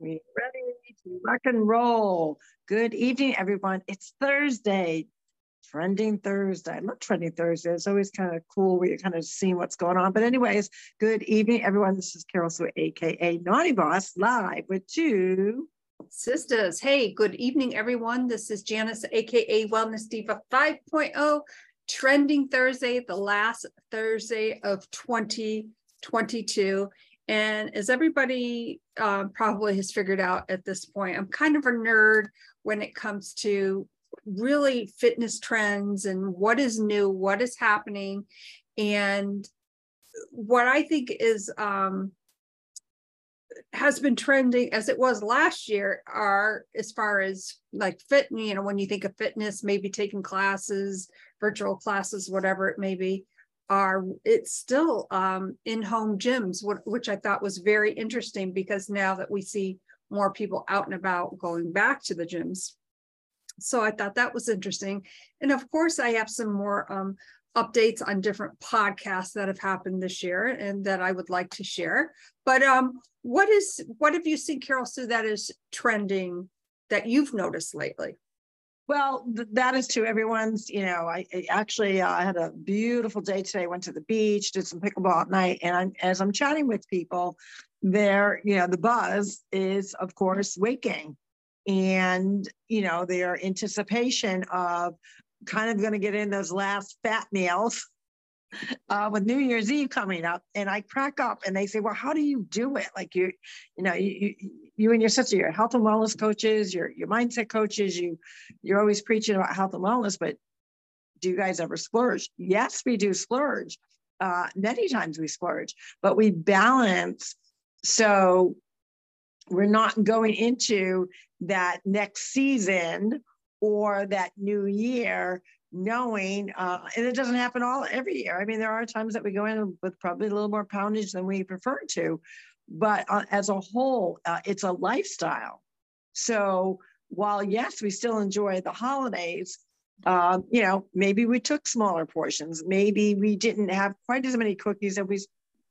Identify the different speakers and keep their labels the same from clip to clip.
Speaker 1: We ready to rock and roll. Good evening, everyone. It's Thursday, Trending Thursday. I love Trending Thursday. It's always kind of cool where you're kind of seeing what's going on. But, anyways, good evening, everyone. This is Carol Sue, aka Naughty Boss, live with two
Speaker 2: sisters. Hey, good evening, everyone. This is Janice, aka Wellness Diva 5.0, Trending Thursday, the last Thursday of 2022. And as everybody um, probably has figured out at this point, I'm kind of a nerd when it comes to really fitness trends and what is new, what is happening. And what I think is um, has been trending as it was last year are as far as like fit, you know, when you think of fitness, maybe taking classes, virtual classes, whatever it may be are it's still um, in-home gyms, which I thought was very interesting because now that we see more people out and about going back to the gyms. So I thought that was interesting. And of course, I have some more um, updates on different podcasts that have happened this year and that I would like to share. But um, what is what have you seen, Carol Sue, that is trending that you've noticed lately?
Speaker 1: Well, th- that is to everyone's. You know, I, I actually uh, I had a beautiful day today. Went to the beach, did some pickleball at night, and I'm, as I'm chatting with people, there, you know, the buzz is of course waking, and you know their anticipation of kind of going to get in those last fat meals uh, with New Year's Eve coming up, and I crack up, and they say, "Well, how do you do it? Like you, you know, you, you and your sister, your health and wellness coaches, your your mindset coaches, you, you're always preaching about health and wellness, but do you guys ever splurge? Yes, we do splurge. Uh, many times we splurge, but we balance so we're not going into that next season or that new year knowing, uh, and it doesn't happen all every year. I mean, there are times that we go in with probably a little more poundage than we prefer to, but uh, as a whole, uh, it's a lifestyle. So while yes, we still enjoy the holidays, uh, you know, maybe we took smaller portions. Maybe we didn't have quite as many cookies as we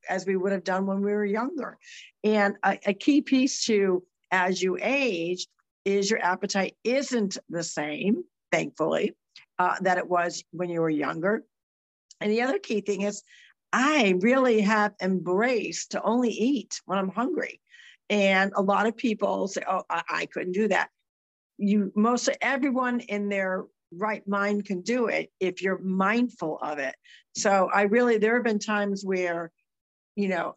Speaker 1: as we would have done when we were younger. And a, a key piece to as you age is your appetite isn't the same, thankfully uh, that it was when you were younger. And the other key thing is, I really have embraced to only eat when I'm hungry. And a lot of people say, oh, I, I couldn't do that. You most everyone in their right mind can do it if you're mindful of it. So I really, there have been times where, you know,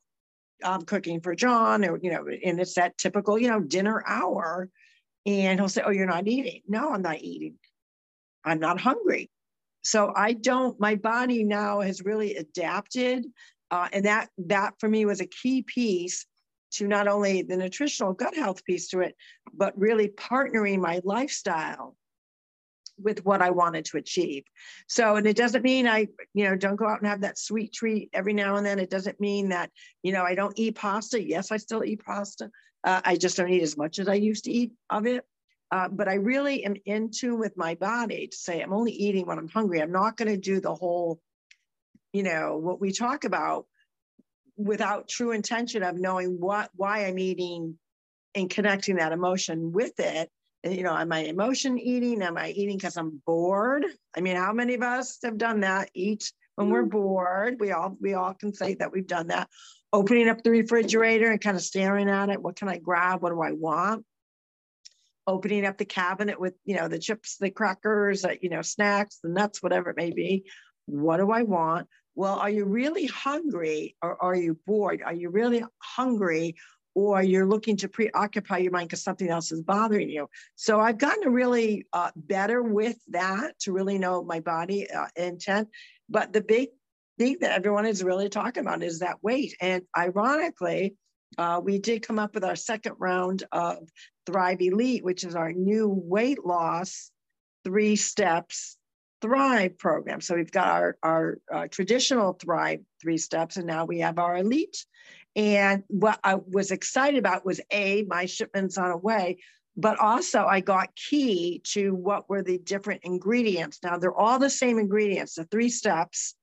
Speaker 1: I'm cooking for John, or, you know, and it's that typical, you know, dinner hour. And he'll say, Oh, you're not eating. No, I'm not eating. I'm not hungry. So I don't, my body now has really adapted. Uh, and that that for me was a key piece to not only the nutritional gut health piece to it, but really partnering my lifestyle with what I wanted to achieve. So, and it doesn't mean I, you know, don't go out and have that sweet treat every now and then. It doesn't mean that, you know, I don't eat pasta. Yes, I still eat pasta. Uh, I just don't eat as much as I used to eat of it. Uh, but I really am in tune with my body to say I'm only eating when I'm hungry. I'm not going to do the whole, you know, what we talk about without true intention of knowing what why I'm eating and connecting that emotion with it. And, you know, am I emotion eating? Am I eating because I'm bored? I mean, how many of us have done that? Eat when we're mm. bored. We all we all can say that we've done that. Opening up the refrigerator and kind of staring at it. What can I grab? What do I want? Opening up the cabinet with you know the chips the crackers uh, you know snacks the nuts whatever it may be. What do i want? Well are you really hungry or are you bored? Are you really hungry or you're looking to preoccupy your mind because something else is bothering you? So i've gotten really uh, better with that to really know my body uh, intent. But the big thing that everyone is really talking about is that weight. And ironically uh, we did come up with our second round of Thrive Elite, which is our new weight loss three steps Thrive program. So we've got our, our uh, traditional Thrive three steps, and now we have our Elite. And what I was excited about was A, my shipments on a way, but also I got key to what were the different ingredients. Now they're all the same ingredients. The three steps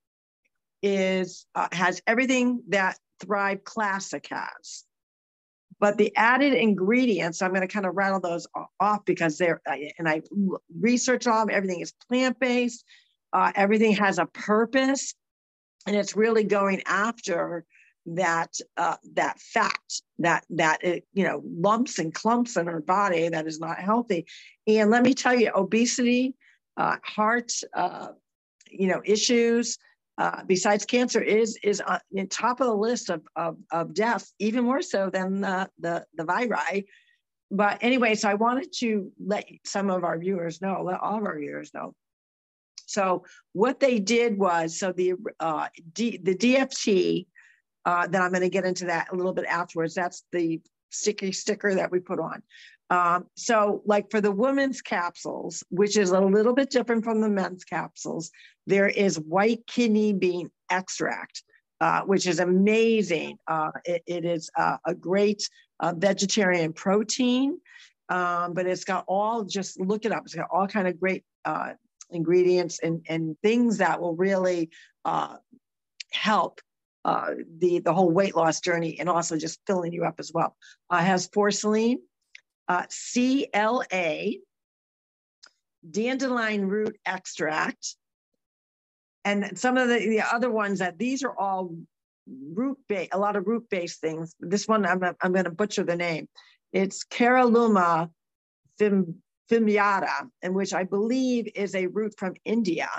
Speaker 1: is uh, has everything that Thrive Classic has. But the added ingredients, I'm going to kind of rattle those off because they're, and I research all them, everything is plant based, uh, everything has a purpose, and it's really going after that uh, that fat that that it, you know lumps and clumps in our body that is not healthy. And let me tell you obesity uh, heart uh, you know issues uh, besides cancer is is on top of the list of, of, of deaths, even more so than the, the, the viri. But anyway, so I wanted to let some of our viewers know, let all of our viewers know. So what they did was, so the uh, D, the DFT, uh, that I'm going to get into that a little bit afterwards. That's the sticky sticker that we put on. Um, so, like for the women's capsules, which is a little bit different from the men's capsules, there is white kidney bean extract, uh, which is amazing. Uh, it, it is uh, a great uh, vegetarian protein, um, but it's got all, just look it up, it's got all kind of great uh, ingredients and, and things that will really uh, help the, the whole weight loss journey and also just filling you up as well. Has formalin, uh, CLA, dandelion root extract, and some of the, the other ones that these are all root based, a lot of root based things. This one, I'm, I'm going to butcher the name. It's Caralluma fim, and which I believe is a root from India,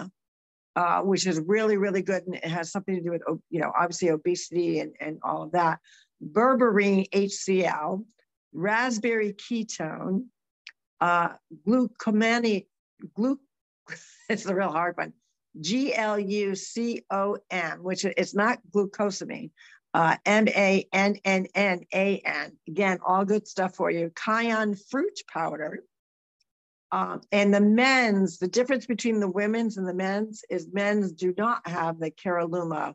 Speaker 1: uh, which is really, really good. And it has something to do with, you know, obviously obesity and, and all of that. Berberine HCl, raspberry ketone, uh, glucomani, glu, it's a real hard one, G-L-U-C-O-M, which is not glucosamine, uh, M-A-N-N-N-A-N. Again, all good stuff for you. Kion fruit powder. Um, and the men's, the difference between the women's and the men's is men's do not have the Caralluma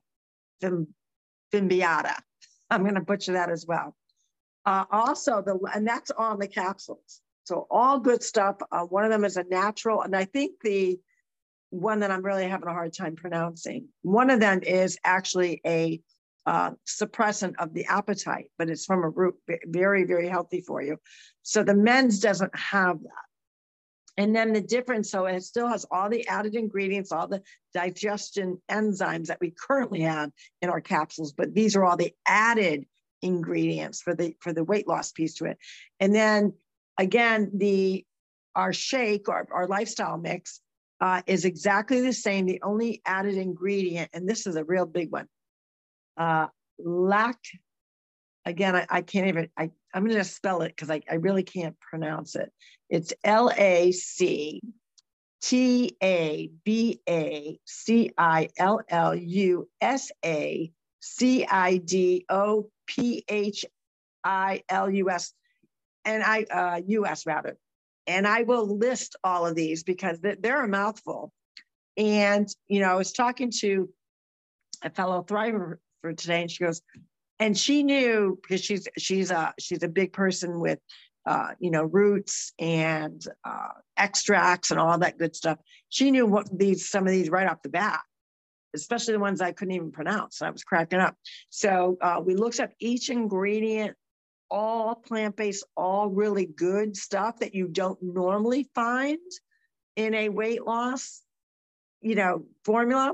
Speaker 1: fimbiata. I'm going to butcher that as well. Uh, also, the and that's on the capsules. So all good stuff. Uh, one of them is a natural, and I think the one that I'm really having a hard time pronouncing. One of them is actually a uh, suppressant of the appetite, but it's from a root, very, very healthy for you. So the men's doesn't have that. And then the difference, so it still has all the added ingredients, all the digestion enzymes that we currently have in our capsules, but these are all the added ingredients for the for the weight loss piece to it. And then again, the our shake, our, our lifestyle mix, uh, is exactly the same. The only added ingredient, and this is a real big one, uh, lac. Again, I, I can't even. I I'm going to spell it because I, I really can't pronounce it. It's L A C T A B A C I L L U S A C I D O P H I L U S, and I, uh, US rather. And I will list all of these because they're a mouthful. And, you know, I was talking to a fellow thriver for today, and she goes, and she knew because she's she's a she's a big person with uh, you know roots and uh, extracts and all that good stuff. She knew what these some of these right off the bat especially the ones I couldn't even pronounce. I was cracking up. So uh, we looked up each ingredient, all plant based, all really good stuff that you don't normally find in a weight loss, you know, formula.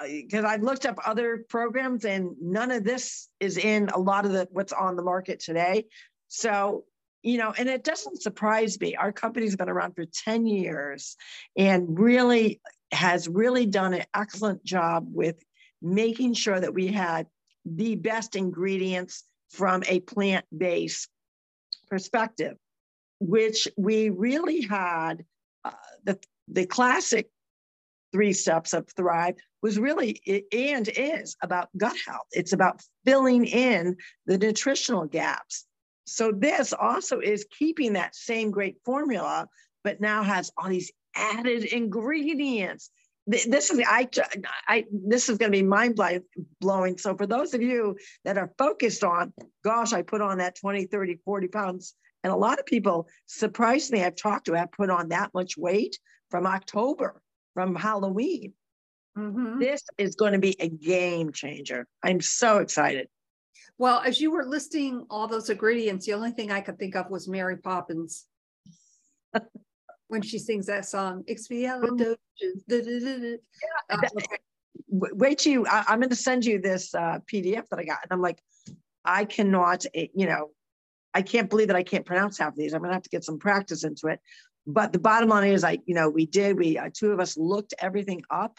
Speaker 1: Because uh, I've looked up other programs and none of this is in a lot of the what's on the market today. So you know, and it doesn't surprise me. Our company's been around for 10 years and really has really done an excellent job with making sure that we had the best ingredients from a plant based perspective, which we really had uh, the, the classic three steps of Thrive was really and is about gut health. It's about filling in the nutritional gaps. So this also is keeping that same great formula, but now has all these added ingredients. This is I, I this is going to be mind blowing. So for those of you that are focused on, gosh, I put on that 20, 30, 40 pounds. And a lot of people, surprisingly, I've talked to have put on that much weight from October, from Halloween. Mm-hmm. This is going to be a game changer. I'm so excited.
Speaker 2: Well, as you were listing all those ingredients, the only thing I could think of was Mary Poppins. when she sings that song, Expialidocious.
Speaker 1: Yeah, uh, okay. Wait till you, I, am going to send you this uh, PDF that I got. And I'm like, I cannot, eh, you know, I can't believe that I can't pronounce half of these. I'm going to have to get some practice into it. But the bottom line is, I, you know, we did, we, uh, two of us looked everything up.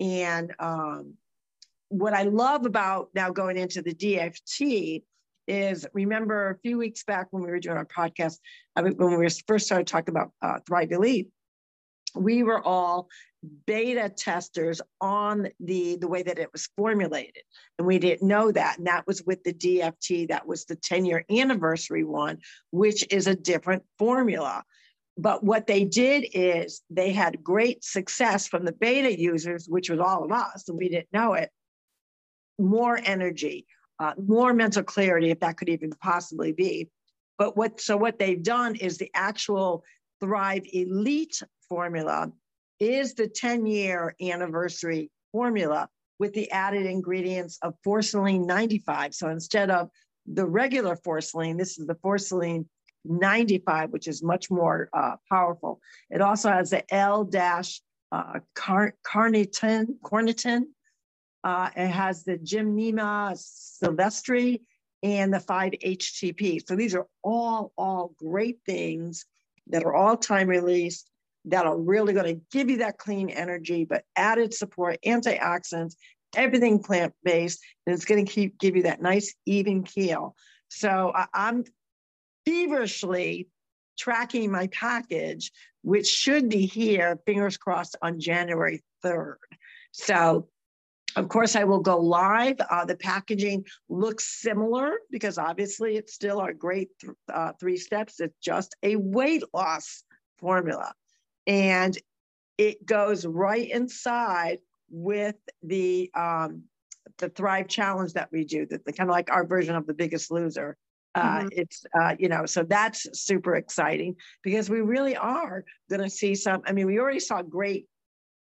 Speaker 1: And um, what I love about now going into the DFT is remember a few weeks back when we were doing our podcast, when we first started talking about uh, Thrive Elite, we were all beta testers on the the way that it was formulated. And we didn't know that. And that was with the dft that was the 10 year anniversary one which is a different formula. But what they did is they had great success from the beta users which was all of us and we didn't know it more energy uh, more mental clarity if that could even possibly be but what so what they've done is the actual thrive elite formula is the 10 year anniversary formula with the added ingredients of forceline 95. So instead of the regular forceline, this is the forceline 95, which is much more uh, powerful. It also has the L dash uh, car-. Uh, it has the Gymnema sylvestre and the 5-HTP. So these are all, all great things that are all time released that are really going to give you that clean energy, but added support, antioxidants, everything plant based, and it's going to keep give you that nice even keel. So I'm feverishly tracking my package, which should be here, fingers crossed, on January 3rd. So of course, I will go live. Uh, the packaging looks similar because obviously it's still our great th- uh, three steps. It's just a weight loss formula and it goes right inside with the um, the Thrive Challenge that we do, that the kind of like our version of the Biggest Loser. Uh, mm-hmm. It's uh, you know, so that's super exciting because we really are going to see some. I mean, we already saw great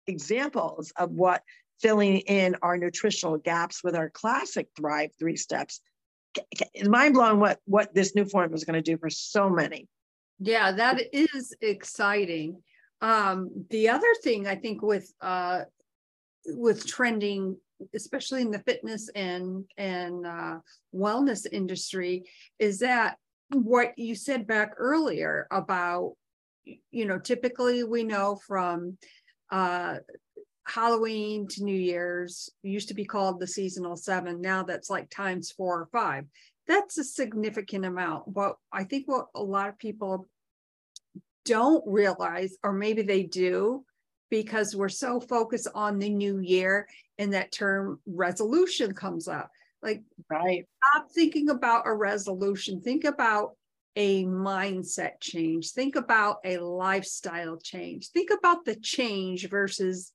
Speaker 1: examples of what filling in our nutritional gaps with our classic Thrive three steps. It's mind blowing what what this new form is going to do for so many.
Speaker 2: Yeah, that is exciting. Um, the other thing I think with uh, with trending, especially in the fitness and and uh, wellness industry, is that what you said back earlier about you know typically we know from uh, Halloween to New Year's used to be called the seasonal seven. Now that's like times four or five. That's a significant amount. But I think what a lot of people don't realize, or maybe they do, because we're so focused on the new year and that term resolution comes up. Like,
Speaker 1: right.
Speaker 2: Stop thinking about a resolution. Think about a mindset change. Think about a lifestyle change. Think about the change versus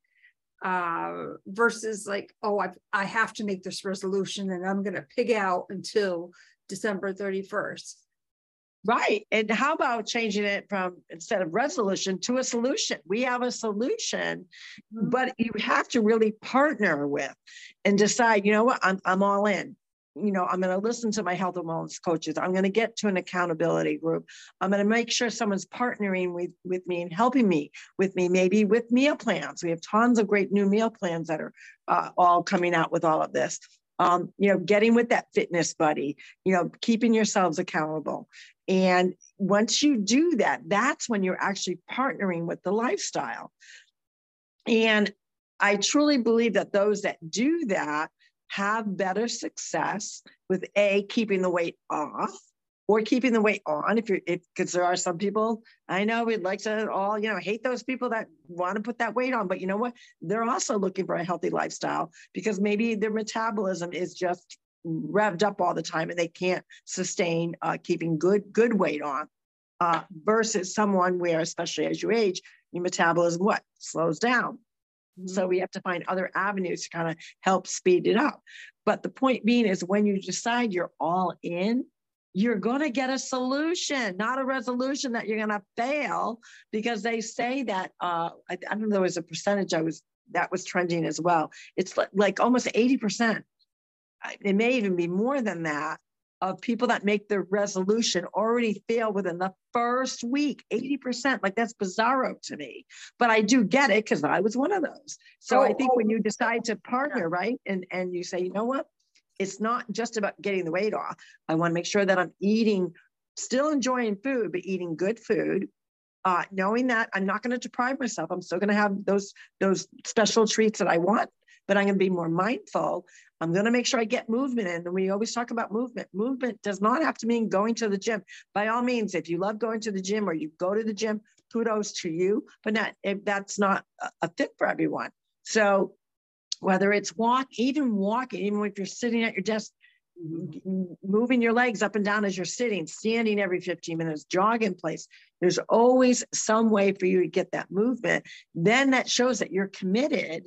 Speaker 2: uh versus like oh i i have to make this resolution and i'm going to pig out until december 31st
Speaker 1: Right. And how about changing it from instead of resolution to a solution? We have a solution, mm-hmm. but you have to really partner with and decide, you know what, I'm, I'm all in. You know, I'm going to listen to my health and wellness coaches. I'm going to get to an accountability group. I'm going to make sure someone's partnering with, with me and helping me with me, maybe with meal plans. We have tons of great new meal plans that are uh, all coming out with all of this. Um, you know, getting with that fitness buddy, you know, keeping yourselves accountable. And once you do that, that's when you're actually partnering with the lifestyle. And I truly believe that those that do that have better success with A, keeping the weight off or keeping the weight on. If you're, because there are some people I know we'd like to all, you know, hate those people that want to put that weight on. But you know what? They're also looking for a healthy lifestyle because maybe their metabolism is just revved up all the time and they can't sustain uh, keeping good good weight on uh, versus someone where especially as you age your metabolism what slows down mm-hmm. so we have to find other avenues to kind of help speed it up but the point being is when you decide you're all in you're going to get a solution, not a resolution that you're going to fail because they say that uh, I, I don't know there was a percentage I was that was trending as well. It's like, like almost 80% it may even be more than that of people that make the resolution already fail within the first week 80% like that's bizarro to me. But i do get it because i was one of those. So oh, i think oh, when you decide to partner right and and you say you know what? It's not just about getting the weight off. I want to make sure that i'm eating still enjoying food but eating good food uh, knowing that i'm not going to deprive myself. I'm still going to have those those special treats that i want but i'm going to be more mindful I'm going to make sure I get movement in. And we always talk about movement. Movement does not have to mean going to the gym. By all means, if you love going to the gym or you go to the gym, kudos to you, but not if that's not a fit for everyone. So whether it's walk, even walking, even if you're sitting at your desk, moving your legs up and down as you're sitting, standing every 15 minutes, jog in place. There's always some way for you to get that movement. Then that shows that you're committed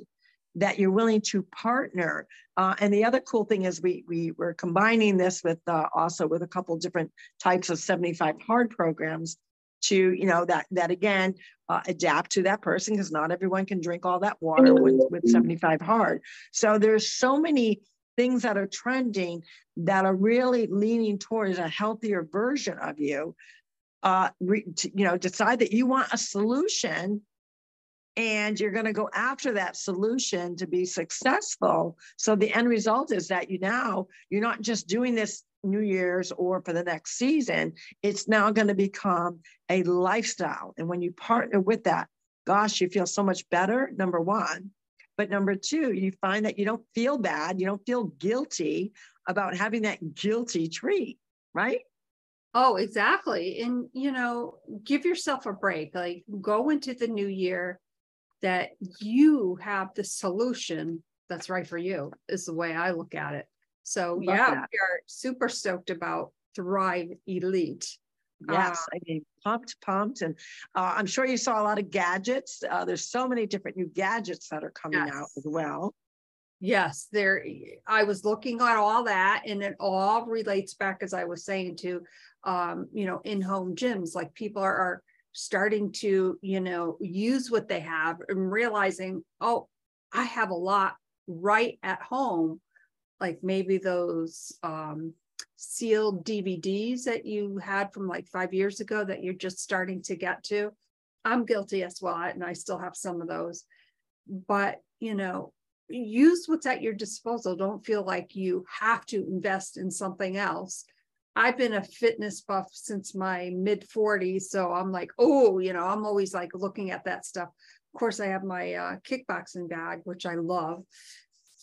Speaker 1: that you're willing to partner. Uh, and the other cool thing is we, we were combining this with uh, also with a couple different types of 75 hard programs to, you know, that, that again, uh, adapt to that person because not everyone can drink all that water with, with 75 hard. So there's so many things that are trending that are really leaning towards a healthier version of you. Uh, re, to, you know, decide that you want a solution and you're going to go after that solution to be successful so the end result is that you now you're not just doing this new year's or for the next season it's now going to become a lifestyle and when you partner with that gosh you feel so much better number one but number two you find that you don't feel bad you don't feel guilty about having that guilty treat right
Speaker 2: Oh, exactly. And, you know, give yourself a break. Like go into the new year that you have the solution that's right for you is the way I look at it. So Love yeah, that. we are super stoked about Thrive Elite.
Speaker 1: Yes, uh, I mean pumped, pumped, and uh, I'm sure you saw a lot of gadgets. Uh, there's so many different new gadgets that are coming yes. out as well.
Speaker 2: Yes, there. I was looking at all that, and it all relates back, as I was saying, to um, you know, in-home gyms. Like people are, are starting to, you know, use what they have and realizing, oh, I have a lot right at home, like maybe those um, sealed DVDs that you had from like five years ago that you're just starting to get to. I'm guilty as well, and I still have some of those. But, you know, use what's at your disposal. Don't feel like you have to invest in something else I've been a fitness buff since my mid 40s. So I'm like, oh, you know, I'm always like looking at that stuff. Of course, I have my uh, kickboxing bag, which I love.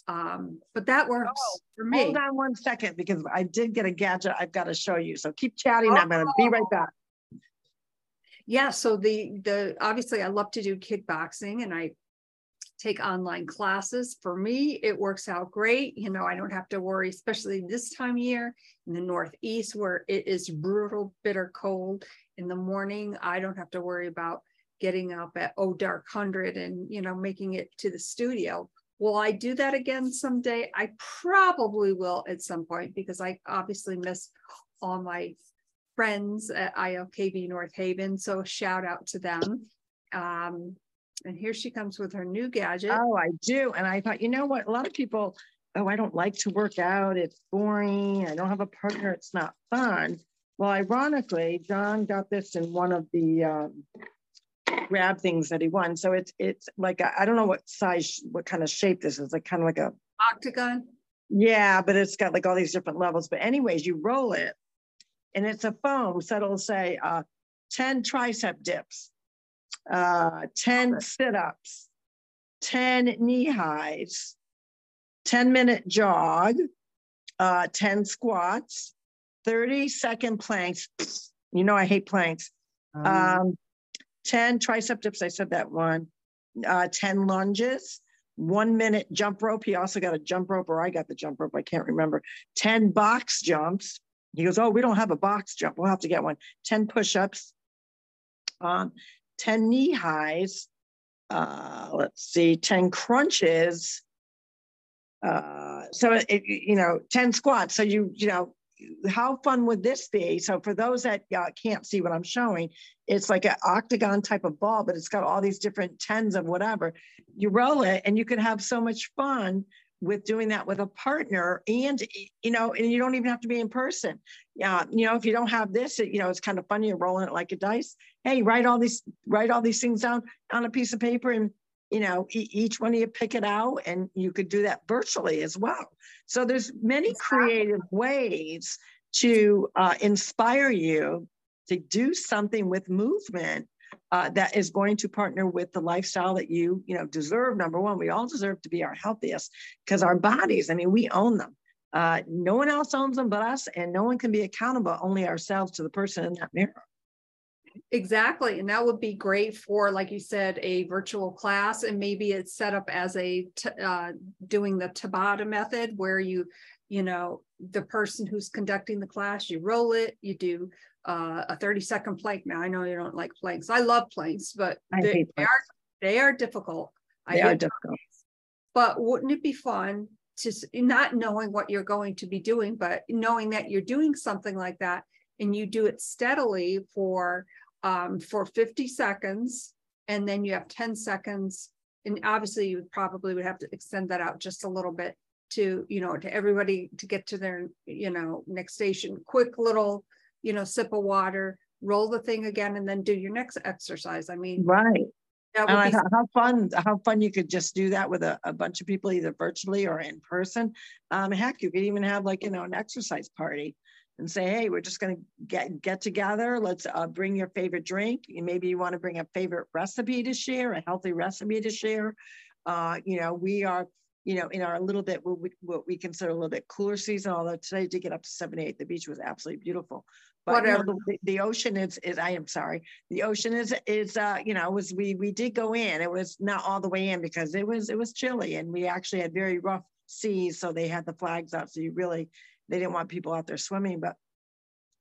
Speaker 2: Um, but that works oh, for me.
Speaker 1: Hold on one second because I did get a gadget I've got to show you. So keep chatting. Oh. I'm going to be right back.
Speaker 2: Yeah. So the the obviously I love to do kickboxing and I take online classes. For me, it works out great. You know, I don't have to worry, especially this time of year in the Northeast where it is brutal, bitter cold in the morning. I don't have to worry about getting up at oh dark hundred and you know making it to the studio. Will I do that again someday? I probably will at some point because I obviously miss all my friends at ILKB North Haven. So shout out to them. Um, and here she comes with her new gadget.
Speaker 1: Oh, I do. And I thought, you know what? A lot of people, oh, I don't like to work out. It's boring. I don't have a partner. It's not fun. Well, ironically, John got this in one of the um, grab things that he won. So it's it's like I don't know what size, what kind of shape this is. Like kind of like a
Speaker 2: octagon.
Speaker 1: Yeah, but it's got like all these different levels. But anyways, you roll it, and it's a foam. So it'll say uh, ten tricep dips, uh, 10 sit ups, 10 knee highs, 10 minute jog, uh, 10 squats, 30 second planks. You know, I hate planks. Um, um, 10 tricep dips. I said that one. Uh, 10 lunges, one minute jump rope. He also got a jump rope, or I got the jump rope. I can't remember. 10 box jumps. He goes, Oh, we don't have a box jump. We'll have to get one. 10 push ups, um, 10 knee highs, uh, let's see, 10 crunches. Uh, so it, you know, 10 squats. So you, you know, how fun would this be? So for those that uh, can't see what I'm showing, it's like an octagon type of ball, but it's got all these different tens of whatever. You roll it and you can have so much fun with doing that with a partner and you know and you don't even have to be in person yeah you know if you don't have this you know it's kind of funny you're rolling it like a dice. Hey write all these write all these things down on a piece of paper and you know each one of you pick it out and you could do that virtually as well. So there's many creative ways to uh, inspire you to do something with movement uh, that is going to partner with the lifestyle that you you know deserve. Number one we all deserve to be our healthiest because our bodies i mean we own them uh, no one else owns them but us and no one can be accountable only ourselves to the person in that mirror
Speaker 2: exactly and that would be great for like you said a virtual class and maybe it's set up as a uh, doing the tabata method where you you know the person who's conducting the class you roll it you do uh, a 30 second plank. Now I know you don't like planks. I love planks, but they, they, are they are difficult.
Speaker 1: They I are difficult.
Speaker 2: But wouldn't it be fun to not knowing what you're going to be doing, but knowing that you're doing something like that and you do it steadily for um, for 50 seconds, and then you have 10 seconds. And obviously, you probably would have to extend that out just a little bit to you know to everybody to get to their you know next station. Quick little you know, sip of water, roll the thing again, and then do your next exercise. I mean,
Speaker 1: right. That would be- how fun! How fun you could just do that with a, a bunch of people, either virtually or in person. Um, heck, you could even have like you know an exercise party and say, hey, we're just going to get get together. Let's uh, bring your favorite drink. Maybe you want to bring a favorite recipe to share, a healthy recipe to share. Uh, you know, we are you know, in our little bit what we, what we consider a little bit cooler season, although today did get up to 78, the beach was absolutely beautiful. But you know, the, the, ocean is, is, I am sorry, the ocean is, is, uh, you know, was, we, we did go in, it was not all the way in because it was, it was chilly and we actually had very rough seas. So they had the flags out. So you really, they didn't want people out there swimming, but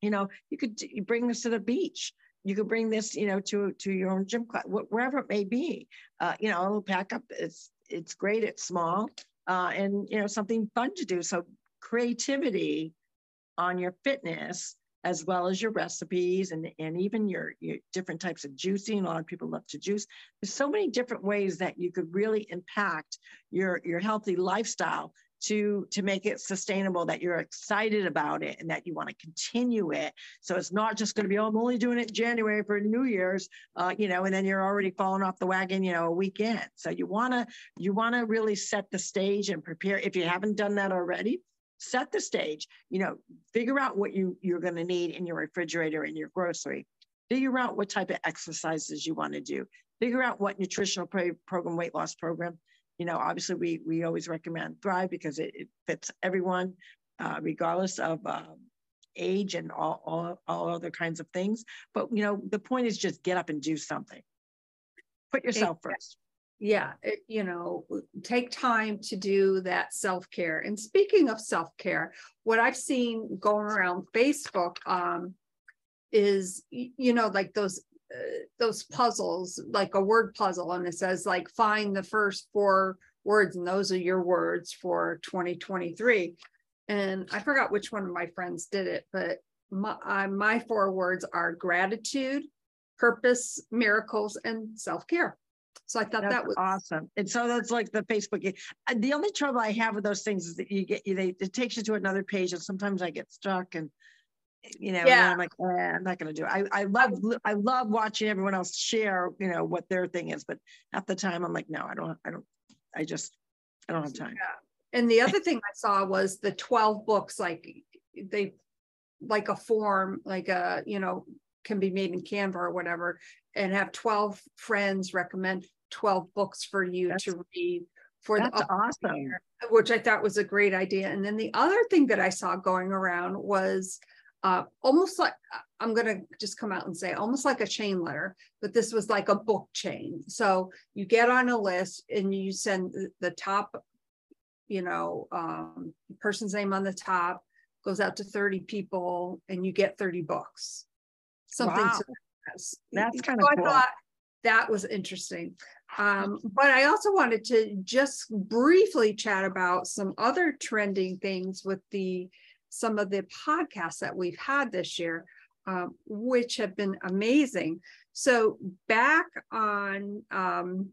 Speaker 1: you know, you could you bring this to the beach. You could bring this, you know, to, to your own gym class, wherever it may be, uh, you know, a little pack up. It's, it's great. It's small uh, and, you know, something fun to do. So creativity on your fitness as well as your recipes and, and even your, your different types of juicing. A lot of people love to juice. There's so many different ways that you could really impact your, your healthy lifestyle to to make it sustainable that you're excited about it and that you want to continue it so it's not just going to be oh i'm only doing it in january for new year's uh, you know and then you're already falling off the wagon you know a weekend so you want to you want to really set the stage and prepare if you haven't done that already set the stage, you know, figure out what you, you're going to need in your refrigerator and your grocery. Figure out what type of exercises you want to do. Figure out what nutritional pro- program, weight loss program. You know, obviously we, we always recommend Thrive because it, it fits everyone, uh, regardless of uh, age and all, all, all other kinds of things. But, you know, the point is just get up and do something. Put yourself first
Speaker 2: yeah it, you know take time to do that self-care and speaking of self-care what i've seen going around facebook um is you know like those those puzzles like a word puzzle and it says like find the first four words and those are your words for 2023 and i forgot which one of my friends did it but my, uh, my four words are gratitude purpose miracles and self-care so I thought that's that was
Speaker 1: awesome. And so that's like the Facebook. Uh, the only trouble I have with those things is that you get you they it takes you to another page, and sometimes I get stuck and you know, yeah. I'm like, eh, I'm not going to do it. I, I love, I love watching everyone else share, you know, what their thing is, but at the time I'm like, no, I don't, I don't, I just, I don't have time.
Speaker 2: Yeah. And the other thing I saw was the 12 books, like they, like a form, like a, you know, can be made in Canva or whatever, and have 12 friends recommend 12 books for you that's, to read for
Speaker 1: that's the awesome
Speaker 2: year, which I thought was a great idea. And then the other thing that I saw going around was uh, almost like I'm going to just come out and say almost like a chain letter, but this was like a book chain. So you get on a list and you send the top, you know, um, person's name on the top goes out to 30 people and you get 30 books. Something wow.
Speaker 1: that's kind of so cool. I thought
Speaker 2: that was interesting. Um, but I also wanted to just briefly chat about some other trending things with the some of the podcasts that we've had this year, um, which have been amazing. So back on um,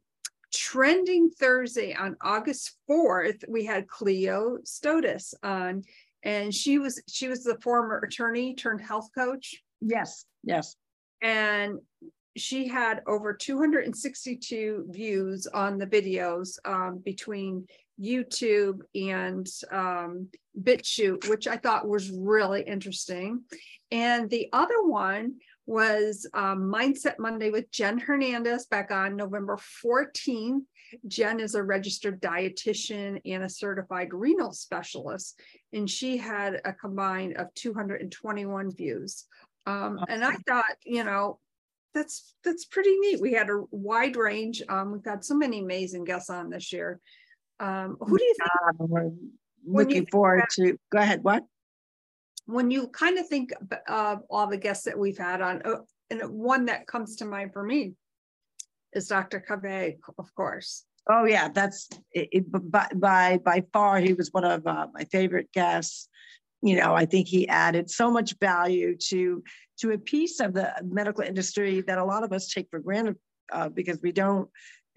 Speaker 2: trending Thursday on August 4th, we had Cleo Stotis on, and she was she was the former attorney turned health coach.
Speaker 1: Yes, yes.
Speaker 2: And she had over 262 views on the videos um, between YouTube and um, BitChute, which I thought was really interesting. And the other one was um, Mindset Monday with Jen Hernandez back on November 14th. Jen is a registered dietitian and a certified renal specialist, and she had a combined of 221 views. Um, and I thought, you know, that's that's pretty neat. We had a wide range. Um, we've got so many amazing guests on this year. Um, who do you think?
Speaker 1: We're looking you forward to. Go ahead. What?
Speaker 2: When you kind of think of all the guests that we've had on, uh, and one that comes to mind for me is Dr. Cave, of course.
Speaker 1: Oh yeah, that's it, it, by, by by far he was one of uh, my favorite guests. You know, I think he added so much value to to a piece of the medical industry that a lot of us take for granted uh, because we don't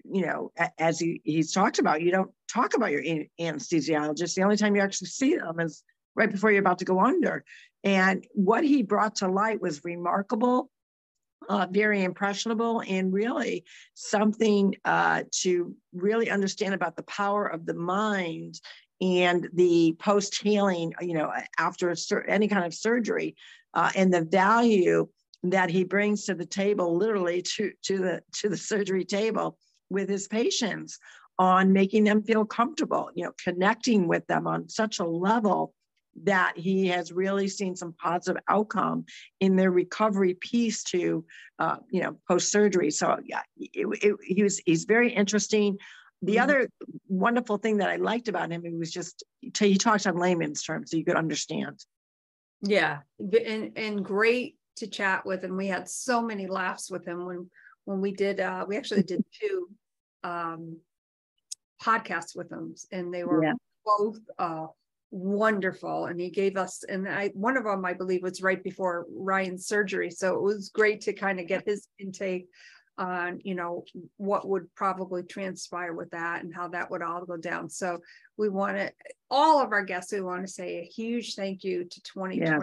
Speaker 1: you know, as he, he's talked about, you don't talk about your anesthesiologist. The only time you actually see them is right before you're about to go under. And what he brought to light was remarkable, uh, very impressionable, and really something uh, to really understand about the power of the mind and the post healing, you know, after any kind of surgery uh, and the value that he brings to the table, literally to, to the to the surgery table with his patients on making them feel comfortable, you know, connecting with them on such a level that he has really seen some positive outcome in their recovery piece to, uh, you know, post surgery. So yeah, it, it, he was he's very interesting. The mm-hmm. other wonderful thing that I liked about him, he was just he talked on layman's terms so you could understand.
Speaker 2: Yeah, and and great to chat with, and we had so many laughs with him when when we did. uh We actually did two um podcasts with him, and they were yeah. both uh wonderful. And he gave us, and I one of them I believe was right before Ryan's surgery, so it was great to kind of get his intake on you know what would probably transpire with that and how that would all go down so we want to all of our guests we want to say a huge thank you to 2020 yeah.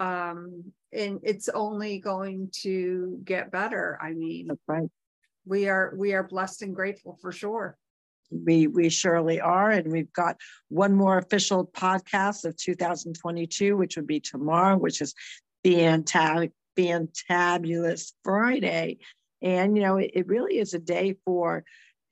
Speaker 2: um and it's only going to get better i mean
Speaker 1: that's right
Speaker 2: we are we are blessed and grateful for sure.
Speaker 1: We we surely are and we've got one more official podcast of 2022 which would be tomorrow which is fantastic fantabulous friday. And, you know, it, it really is a day for,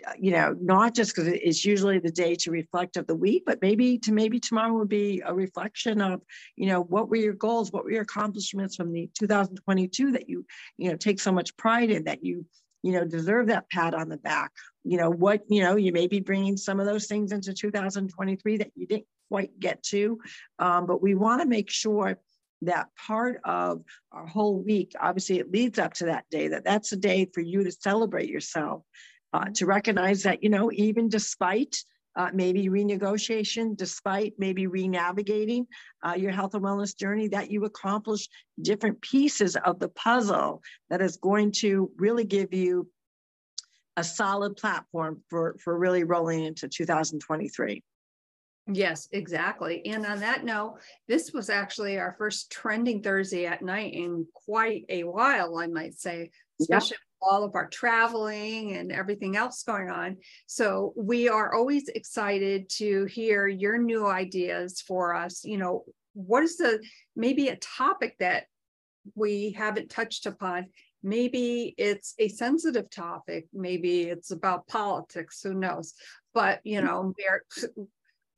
Speaker 1: uh, you know, not just because it's usually the day to reflect of the week, but maybe to maybe tomorrow would be a reflection of, you know, what were your goals, what were your accomplishments from the 2022 that you, you know, take so much pride in that you, you know, deserve that pat on the back. You know, what, you know, you may be bringing some of those things into 2023 that you didn't quite get to. Um, but we want to make sure that part of our whole week obviously it leads up to that day that that's a day for you to celebrate yourself uh, to recognize that you know even despite uh, maybe renegotiation despite maybe renavigating uh, your health and wellness journey that you accomplish different pieces of the puzzle that is going to really give you a solid platform for for really rolling into 2023
Speaker 2: Yes, exactly. And on that note, this was actually our first trending Thursday at night in quite a while, I might say, especially yeah. all of our traveling and everything else going on. So we are always excited to hear your new ideas for us. You know, what is the maybe a topic that we haven't touched upon? Maybe it's a sensitive topic, maybe it's about politics, who knows? But you mm. know, we're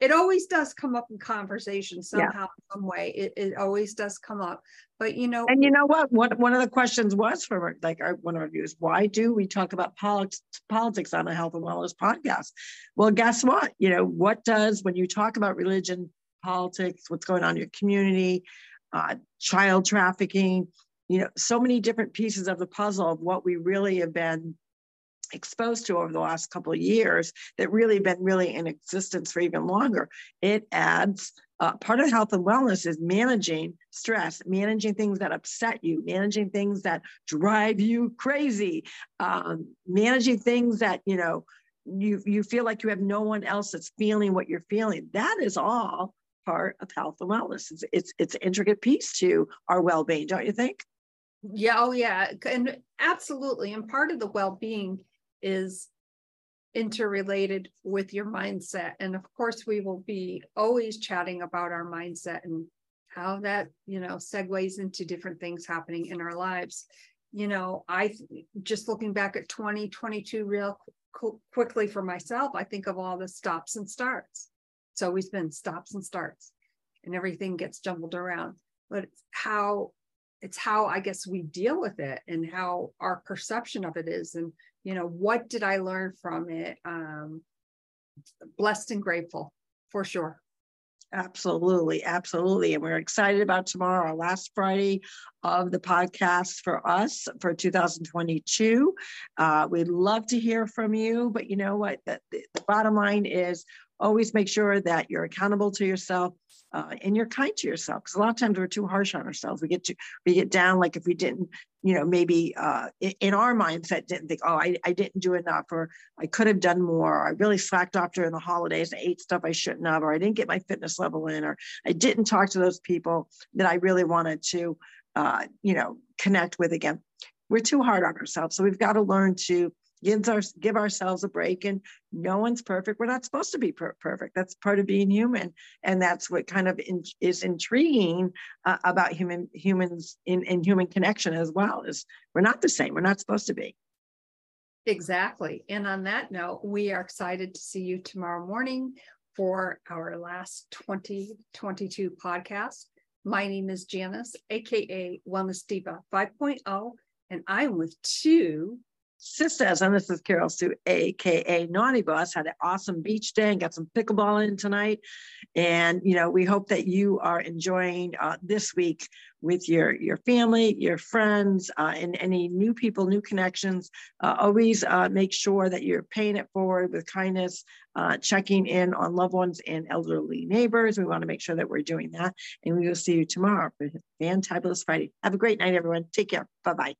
Speaker 2: it always does come up in conversation somehow, yeah. some way. It, it always does come up. But you know,
Speaker 1: and you know what? One one of the questions was from like our, one of our viewers: Why do we talk about politics politics on a health and wellness podcast? Well, guess what? You know, what does when you talk about religion, politics, what's going on in your community, uh, child trafficking, you know, so many different pieces of the puzzle of what we really have been exposed to over the last couple of years that really been really in existence for even longer. It adds uh, part of health and wellness is managing stress, managing things that upset you, managing things that drive you crazy, um, managing things that you know you you feel like you have no one else that's feeling what you're feeling. That is all part of health and wellness. It's it's it's an intricate piece to our well-being, don't you think?
Speaker 2: Yeah, oh yeah, and absolutely. And part of the well-being is interrelated with your mindset. And of course, we will be always chatting about our mindset and how that, you know, segues into different things happening in our lives. You know, I just looking back at 2022 real qu- quickly for myself, I think of all the stops and starts. It's always been stops and starts, and everything gets jumbled around. But it's how it's how I guess we deal with it and how our perception of it is. And you know, what did I learn from it? Um, blessed and grateful for sure.
Speaker 1: Absolutely, absolutely. And we're excited about tomorrow, our last Friday of the podcast for us for 2022. Uh, we'd love to hear from you, but you know what? The, the, the bottom line is always make sure that you're accountable to yourself uh, and you're kind to yourself because a lot of times we're too harsh on ourselves. We get to we get down like if we didn't you know maybe uh, in our mindset didn't think oh I, I didn't do enough or i could have done more or i really slacked off during the holidays and ate stuff i shouldn't have or i didn't get my fitness level in or i didn't talk to those people that i really wanted to uh, you know connect with again. We're too hard on ourselves so we've got to learn to gives our, give ourselves a break and no one's perfect. We're not supposed to be per- perfect. That's part of being human. And that's what kind of in, is intriguing uh, about human humans in, in human connection as well is we're not the same. We're not supposed to be.
Speaker 2: Exactly. And on that note we are excited to see you tomorrow morning for our last 2022 podcast. My name is janice aka wellness diva 5.0 and i'm with two
Speaker 1: sisters, and this is Carol Sue, aka Naughty Boss, had an awesome beach day and got some pickleball in tonight. And you know, we hope that you are enjoying uh, this week with your your family, your friends, uh, and any new people, new connections. Uh, always uh, make sure that you're paying it forward with kindness, uh, checking in on loved ones and elderly neighbors. We want to make sure that we're doing that. And we will see you tomorrow for Fantabulous Friday. Have a great night, everyone. Take care. Bye bye.